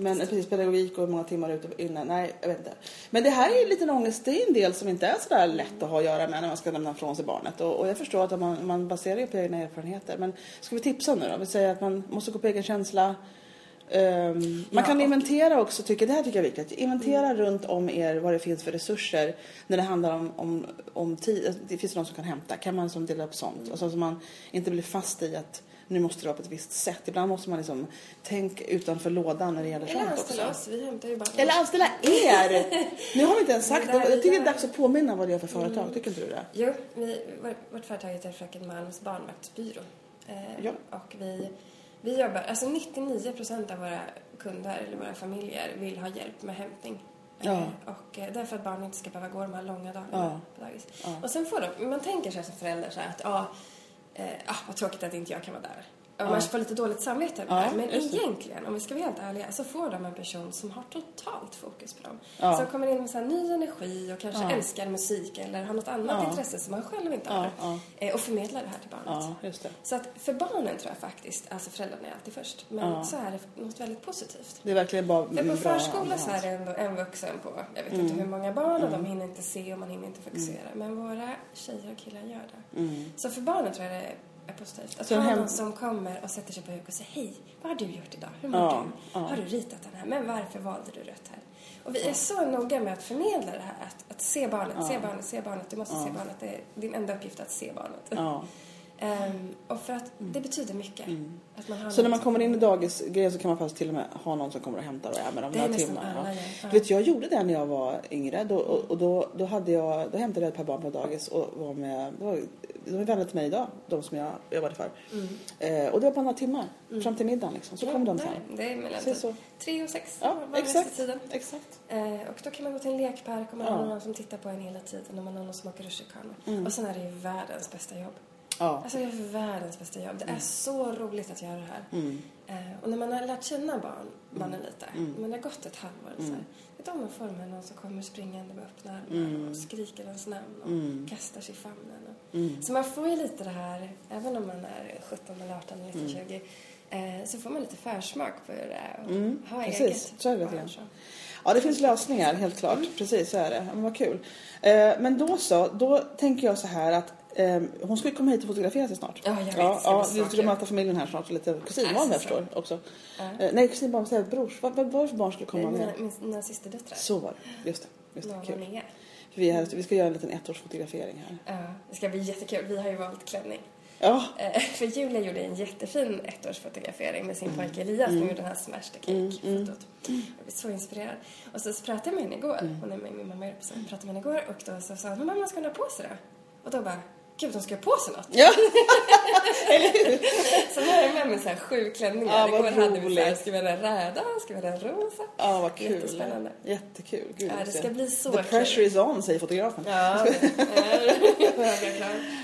Men precis, pedagogik och hur många timmar ute innan, nej jag vet inte. Men det här är ju lite en ångest, det är en del som inte är sådär lätt att ha att göra med när man ska lämna ifrån sig barnet. Och, och jag förstår att man, man baserar ju på egna erfarenheter. Men ska vi tipsa nu då? Vi säger att man måste gå på egen känsla. Ehm, man Ja, kan och- inventera också, tycker, det här tycker jag är viktigt. Inventera runt om er vad det finns för resurser när det handlar om, om, om tid. Det finns någon som kan hämta. Kan man som dela upp sånt? Alltså, så man inte blir fast i att nu måste det vara på ett visst sätt. Ibland måste man liksom tänka utanför lådan när det gäller Eller sånt anställa oss, vi hämtar ju bara Eller anställa er! Nu har vi inte ens sagt Det. Jag tycker det är dags att påminna vad det är för företag. Tycker inte du det? Jo, vi, vår- vårt företag heter Fröken Malms barnvaktsbyrå. Eh, Ja. Och vi, vi jobbar, alltså 99 procent av våra kunder eller våra familjer vill ha hjälp med hämtning. Ja. Eh, Och eh, därför att barnen inte ska behöva gå de här långa dagarna Ja. på dagis. Ja. Och sen får de, man tänker sig som förälder så här att ja, eh, ah, vad tråkigt att inte jag kan vara där. Ja. Man får lite dåligt samvete över Ja, det här. Men egentligen, om vi ska vara helt ärliga, så får de en person som har totalt fokus på dem. Ja. Som kommer in med så ny energi och kanske Ja. älskar musik eller har något annat Ja. intresse som man själv inte har. Eh, Och förmedlar det här till barnet. Så att för barnen tror jag faktiskt, alltså föräldrarna är alltid först, men så är det något väldigt positivt. Det är verkligen bara För på förskola annat. så är det ändå en vuxen på, jag vet Mm. inte hur många barn och de hinner inte se och man hinner inte fokusera. Men våra tjejer och killar gör det. Mm. Så för barnen tror jag det är positivt. Att Så ha någon som kommer och sätter sig på huk och säger hej, vad har du gjort idag? Hur mår Ja, du? ja. Har du ritat den här? Men varför valde du rött här? Och vi är så noga med att förmedla det här, att, att se barnet, se barnet, se barnet. Du måste se barnet. Det är din enda uppgift att se barnet. Ja. Ehm, och för att det betyder mycket. Att man har Mm. Så när man kommer in i dagisgrejen så kan man faktiskt till och med ha någon som kommer och hämtar och är med dem några timmar. alla Ja. Ja. Du vet, jag gjorde det när jag var yngre. Då, och, och då, då, hade jag, då hämtade jag ett par barn på dagis och var med, var, de är vänner till mig idag, de som jag jobbade för. Eh, och det var bara några timmar, fram till middagen liksom. Så kom de sen. Det är mellan Precis så. tre och sex Ja, var exakt. tiden. Exakt. Eh, och då kan man gå till en lekpark och man Ja. har någon som tittar på en hela tiden och man har någon som åker rutschkana. Mm. Och sen är det ju världens bästa jobb. Ja. Alltså det är världens bästa jobb. Det är så roligt att göra det här. Mm. Eh, och när man har lärt känna barn, barnen lite, när det har gått ett halvår eller så Mm. här, vet du om man får med någon som kommer springande med öppna armar och skriker ens namn och Mm. kastar sig i famnen. Och, Mm. Så man får ju lite det här, även om man är 17 eller 18 eller 19, Mm. 20, eh, så får man lite försmak på hur det är att Mm, ha precis. eget. Så är det barn, så. Ja, det finns lösningar, helt klart. Mm. Precis, så är det. Men vad kul. Eh, men då så, då tänker jag så här att eh, hon ska ju komma hit och fotografera sig snart. Ja, jag vet. Ja, Det ja, vi ska möta familjen här snart och lite kusinbarn Alltså, jag förstår också. Ja. Eh, nej, kusinbarn, säger brors. Vad, vad var det för barn skulle Det komma är med? mina, mina systerdöttrar. Så var det. Just det. Just det. Kul. är vi, är här, vi ska göra en liten ettårsfotografering här. Ja, det ska bli jättekul. Vi har ju valt klänning. Ja. Eh, För Julia gjorde en jättefin ettårsfotografering med sin pojke Elias. Mm. De gjorde den här smash the cake-fotot. Jag blev så inspirerad. Och så pratade jag med henne igår. Mm. Hon är med min mamma. Så jag pratade med henne igår och då så sa hon, "Men mamma ska hon ha på sig då? Och då bara, gud hon ska ha på sig något. Ja. Så nu har jag med mig så här sju klänningar. Ja, vad igår hade vi så här, ska vi ha den röda, ska vi ha den rosa? ja, vad kul. Jättespännande. Jättekul. Gud, Ja, det ska bli så The kul. pressure is on, säger fotografen. Ja.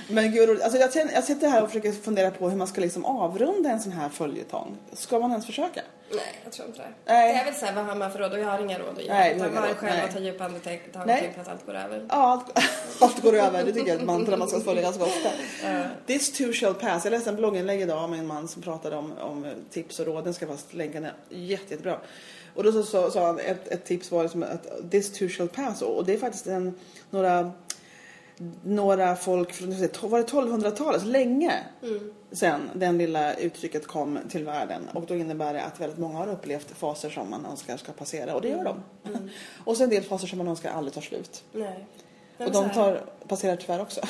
Men gud, roligt. alltså jag, jag sitter här och försöker fundera på hur man ska liksom avrunda en sån här följetong. Ska man ens försöka? Nej, jag tror inte det. Nej. Det är väl så här, vad har man för råd? Och jag har inga råd att ge. Nej, Utan råd. själv och ta djupa andetag och Nej. tänk på att allt går över. Ja, allt, allt går över. Det tycker jag är ett mantra man ska följa ganska ofta. This too shall pass. Jag läste en blogginlägg idag om en man som pratade om, om tips och råd. Den ska fast länka ner. Jätte, jättebra. Och då så sa han ett, ett tips var liksom att this too shall pass. Och det är faktiskt en, några, några folk från var det 1200-talet, så länge sen den lilla uttrycket kom till världen. Och då innebär det att väldigt många har upplevt faser som man önskar ska passera. Och det gör de. och så en del faser som man önskar aldrig tar slut. Nej. Och de tar, passerar tyvärr också.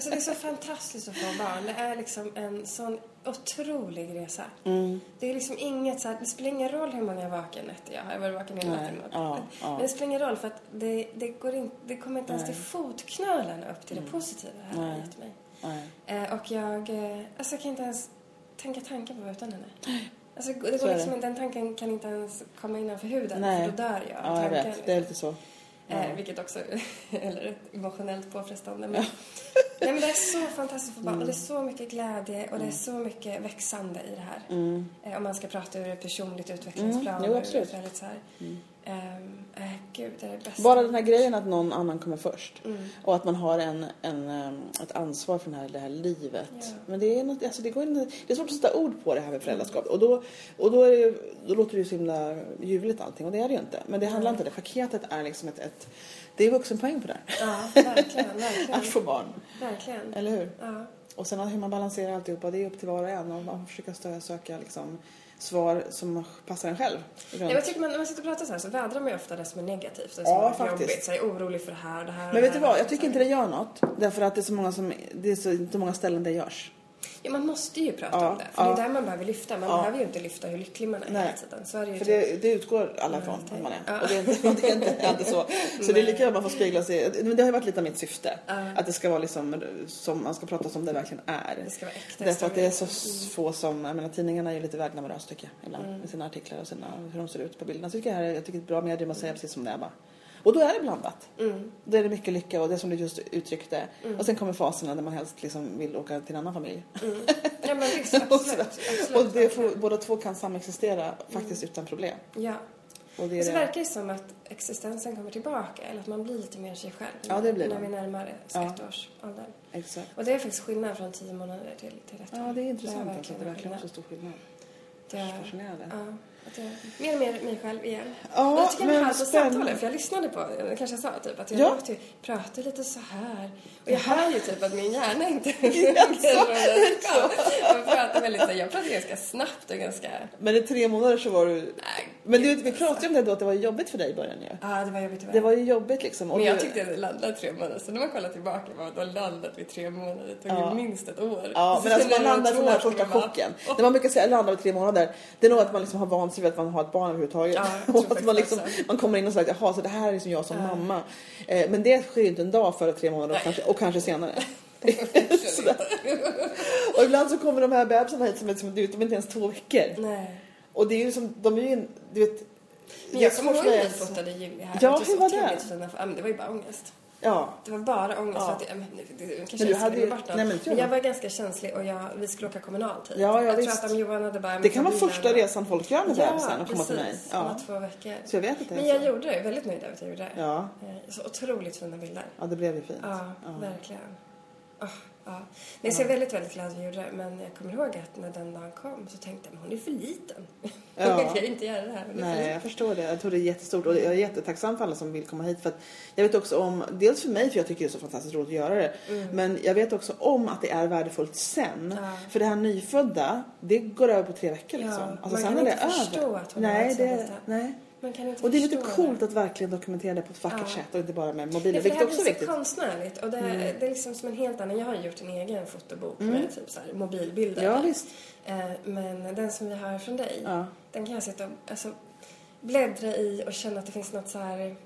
Så det är så fantastiskt att få barn. Det är liksom en sån otrolig resa. Mm. Det är liksom inget så här, det spelar ingen roll hur många vaken nätter jag har. Jag har varit vaken hela natten. ja, ja. Men det spelar ingen roll för att det, det, går in, det kommer inte ens Nej. till fotknölarna upp till det positiva det här har gett mig. Eh, och jag, eh, alltså jag kan inte ens tänka tanken på att utan henne. Alltså, det går liksom, den tanken kan inte ens komma innanför huden Nej. för då dör jag Ja, jag vet. Det är lite så. Eh, vilket också är emotionellt påfrestande. Men, nej, men det är så fantastiskt för barn. Och det är så mycket glädje och det är så mycket växande i det här. Mm. Eh, om man ska prata ur ett personligt utvecklingsplan. Mm, jo, och absolut. ett Väldigt så här, ehm, eh, gud, det är det bästa. Bara den här grejen att någon annan kommer först. Mm. Och att man har en, en, em, ett ansvar för det här, det här livet. Ja. Men det är, något, alltså det, går in, det är svårt att sätta ord på det här med föräldraskap. Och, då, och då, det, då låter det ju så himla ljuvligt allting. Och det är det ju inte. Men det handlar inte om det. Paketet är liksom ett, ett det är vuxenpoäng på det här. Ja, verkligen, verkligen. Att få barn. verkligen. Eller hur? Ja. Och sen hur man balanserar alltihopa, det är upp till var och en. Och man får försöka söka liksom, svar som passar en själv. Men jag tycker man, när man sitter och pratar så här så vädrar man ju ofta det som är negativt. Det som Ja, är faktiskt. jobbigt. Så jag är orolig för det här och det här Men vet du här. vad, jag tycker inte det gör något. Därför att det är så många, som, det är så, inte många ställen det görs. Ja, man måste ju prata Ja, om det. För ja. det är där man behöver lyfta. Man Ja. behöver ju inte lyfta hur lycklig man är Nej. hela tiden. Så är det ju För typ. det, det utgår alla ifrån Ja, att man är. Och det är inte, det är inte alltid så. Så det är lika bra att man får spegla sig. Men det har ju varit lite av mitt syfte. Att det ska vara liksom, som man ska prata som det verkligen är. Det ska vara äkta. Därför att det är så Mm. få som, jag menar tidningarna är ju lite väglamorösa tycker jag ibland. Med sina artiklar och sina, hur de ser ut på bilderna. Så tycker jag, här, jag tycker det är ett bra medium att säga precis som det är bara. Och då är det blandat. Mm. Då är det mycket lycka och det som du just uttryckte. Och sen kommer faserna där man helst liksom vill åka till en annan familj. Mm. Ja, men visst. och, Absolut. absolut och det får, båda två kan samexistera faktiskt utan problem. Ja. Och det är så det. verkar det som att existensen kommer tillbaka. Eller att man blir lite mer sig själv. Ja, det blir När man. vi närmar oss Ja. ett års ålder. Exakt. Och det är faktiskt skillnad från tio månader till, till ett år. Ja, det är intressant verkligen alltså, att det verkligen är så stor skillnad. Det är- Fascinerande. Ja, att jag mer och mer mig själv igen. Ja, jag tycker det men på spännande. samtalet, för jag lyssnade på, det kanske jag sa typ, att jag Ja. pratar lite så här. Och jag hör ju typ att min hjärna inte? Jag pratar väldigt, så- jag pratar ganska snabbt och ganska, Men i tre månader så var du... nej Men du, vi pratade ju om det då att det var jobbigt för dig i början ju. Ja, det var jobbigt. Det var ju jobbigt liksom. Men jag du- tyckte att det landade tre månader. Så när man kollar tillbaka, var då landat vid tre månader. Det tog Ja. minst ett år. Ja, men alltså man det landar från den här första chocken. När man brukar säga landa vid tre månader, det är nog att man liksom har vant vid att man har ett barn överhuvudtaget. Ja, jag och att man, liksom, man kommer in och säger jaha, så det här är liksom jag som mamma. Eh, men det sker ju inte en dag före tre månader och kanske, och kanske senare. Och ibland så kommer de här bebisarna hit som är, som, du vet, de är inte ens två veckor. Nej. Och det är ju som, de är ju, du vet. Men jag kommer ihåg när så- fotade juli här. Ja, hur var det? Fina, ja, det var ju bara ångest. Ja. Det var bara ångest. Ja. För att, jag- men, det, det, kanske Men du hade bort något. nej, men men jag var ganska känslig och jag, vi skulle åka kommunalt hit. Ja, ja, jag visst. tror att om Johan hade bara... Det kan vara första resan folk gör med Ja, bebisen och komma till mig. precis. Ja. Alla två veckor. Så jag vet att det Men jag så. gjorde det. Väldigt nöjd över att jag gjorde det. Ja. Eh, Så otroligt fina bilder. ja, det blev ju fint. Ja, Ja. verkligen. Oh, ja. Nej, så jag är väldigt, väldigt glad att vi gjorde det. Men jag kommer ihåg att när den dagen kom så tänkte jag, men hon är för liten. Ja. Hon kan inte göra det här. Är Nej, jag förstår det. Jag tror det är jättestort och jag är jättetacksam för alla som vill komma hit. För jag vet också om, dels för mig för jag tycker det är så fantastiskt roligt att göra det. Men jag vet också om att det är värdefullt sen. Mm. Ja. För det här nyfödda, det går över på tre veckor Ja, liksom. man kan är inte förstå över. att hon nej, så det, liten. nej. Och det är lite coolt att verkligen dokumentera det på ett vackert Ja. sätt och inte bara med Ja, mobilen. för det Vilket också är viktigt. konstnärligt och det, det är liksom som en helt annan... Jag har gjort en egen fotobok med typ så här mobilbilder. Mm. Ja, visst. Eh, men den som vi har från dig, Ja. den kan jag sitta och alltså, bläddra i och känna att det finns något så här...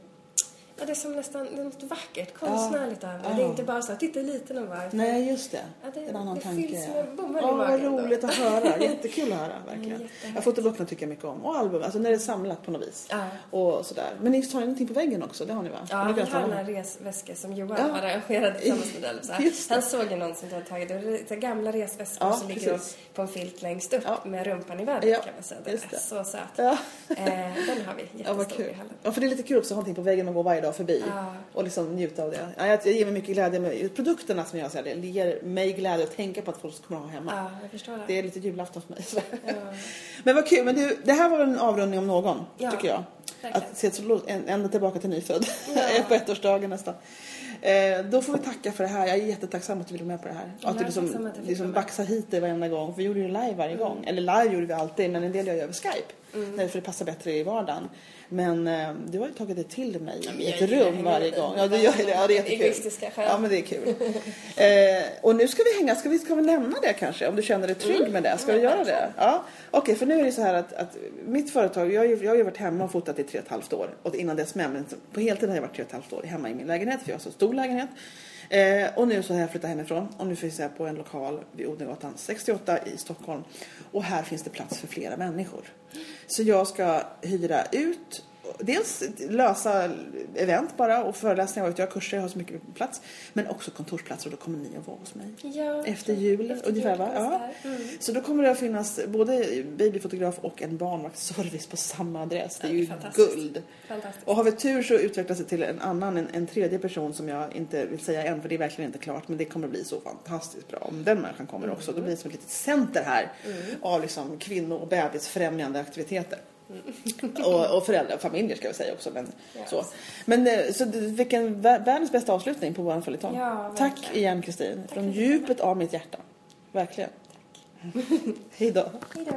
Ja, det är som nästan det är något vackert, konstnärligt över det. Det är Ja. inte bara så här, titta liten och var. Nej, just det. Ja, det- en annan det tanke. fylls med bomull i Ja, vad magen då. roligt att höra. Jättekul att höra, verkligen. jättehärligt. Ja, fotoböckerna tycker jag mycket om. Och album, alltså när det är samlat på något vis. Ja. Och sådär. Men ni har ju någonting på väggen också, det har ni va? Ja, vi har den här resväska som Johan Ja. har arrangerat tillsammans med det. Han såg ju någon som hade tagit det. Lite gamla resväskor Ja, som ligger på en filt längst upp Ja. med rumpan i vädret Ja, kan man säga. Den just är så söt. Ja. Eh, den har vi Ja, vad jättestor i kul. hallen. Ja, för det är lite kul också att ha någonting på väggen och gå varje dag förbi. Ja. Och liksom njuta av det. Ja, jag, jag ger mig mycket glädje med produkterna som jag säger. Det ger mig glädje att tänka på att folk kommer att ha hemma. Ja, jag förstår det. Det är lite julafton för mig. Ja. Men vad kul. Men du, det här var en avrundning om någon, tycker jag. verkligen. Att se ända tillbaka till nyfödd. Ja. på ettårsdagen nästan. Eh, då får vi tacka för det här. Jag är jättetacksam att du ville med på det här. Och att du liksom, att liksom baxar hit dig varenda gång. För vi gjorde ju live varje gång. Eller live gjorde vi alltid, men en del gör jag över Skype. Mm. För det passar bättre i vardagen. Men eh, du har ju tagit dig till mig i ett rum det. varje gång. Ja, du gör det. Ja, det är jättekul. Egoistiska själv. Ja, men det är kul. eh, och nu ska vi hänga. Ska vi, ska vi nämna det kanske? Om du känner dig trygg med det. Ska du göra det? Ja. Okej, för nu är det så här att, att mitt företag, jag har, ju, jag har ju varit hemma och fotat i tre och ett halvt år. Och innan dess med, men på heltid har jag varit tre och ett halvt år hemma i min lägenhet. För jag har så stor lägenhet. Eh, och nu så har jag flyttat hemifrån. Och nu finns jag på en lokal vid Odengatan 68 i Stockholm. Och här finns det plats för flera människor. Så jag ska hyra ut Dels lösa event bara och föreläsningar och jag har kurser, jag har så mycket plats. Men också kontorsplatser och då kommer ni att vara hos mig. Ja, Efter jul efter ungefär va? Ja. Mm. Så då kommer det att finnas både babyfotograf och en barnvaktsservice på samma adress. Det är ju fantastiskt. guld. Fantastiskt. Och har vi tur så utvecklas det till en annan, en, en tredje person som jag inte vill säga än för det är verkligen inte klart. Men det kommer bli så fantastiskt bra om den människan kommer också. Då blir det som ett litet center här av liksom kvinno och bebisfrämjande aktiviteter. Och, och föräldrar och familjer ska vi säga också. Men, Yes. så. men eh, så vilken vär- världens bästa avslutning på vår följetong. Ja, Tack igen Kristin. Från djupet av mitt hjärta. Verkligen. Hej då. Hej då.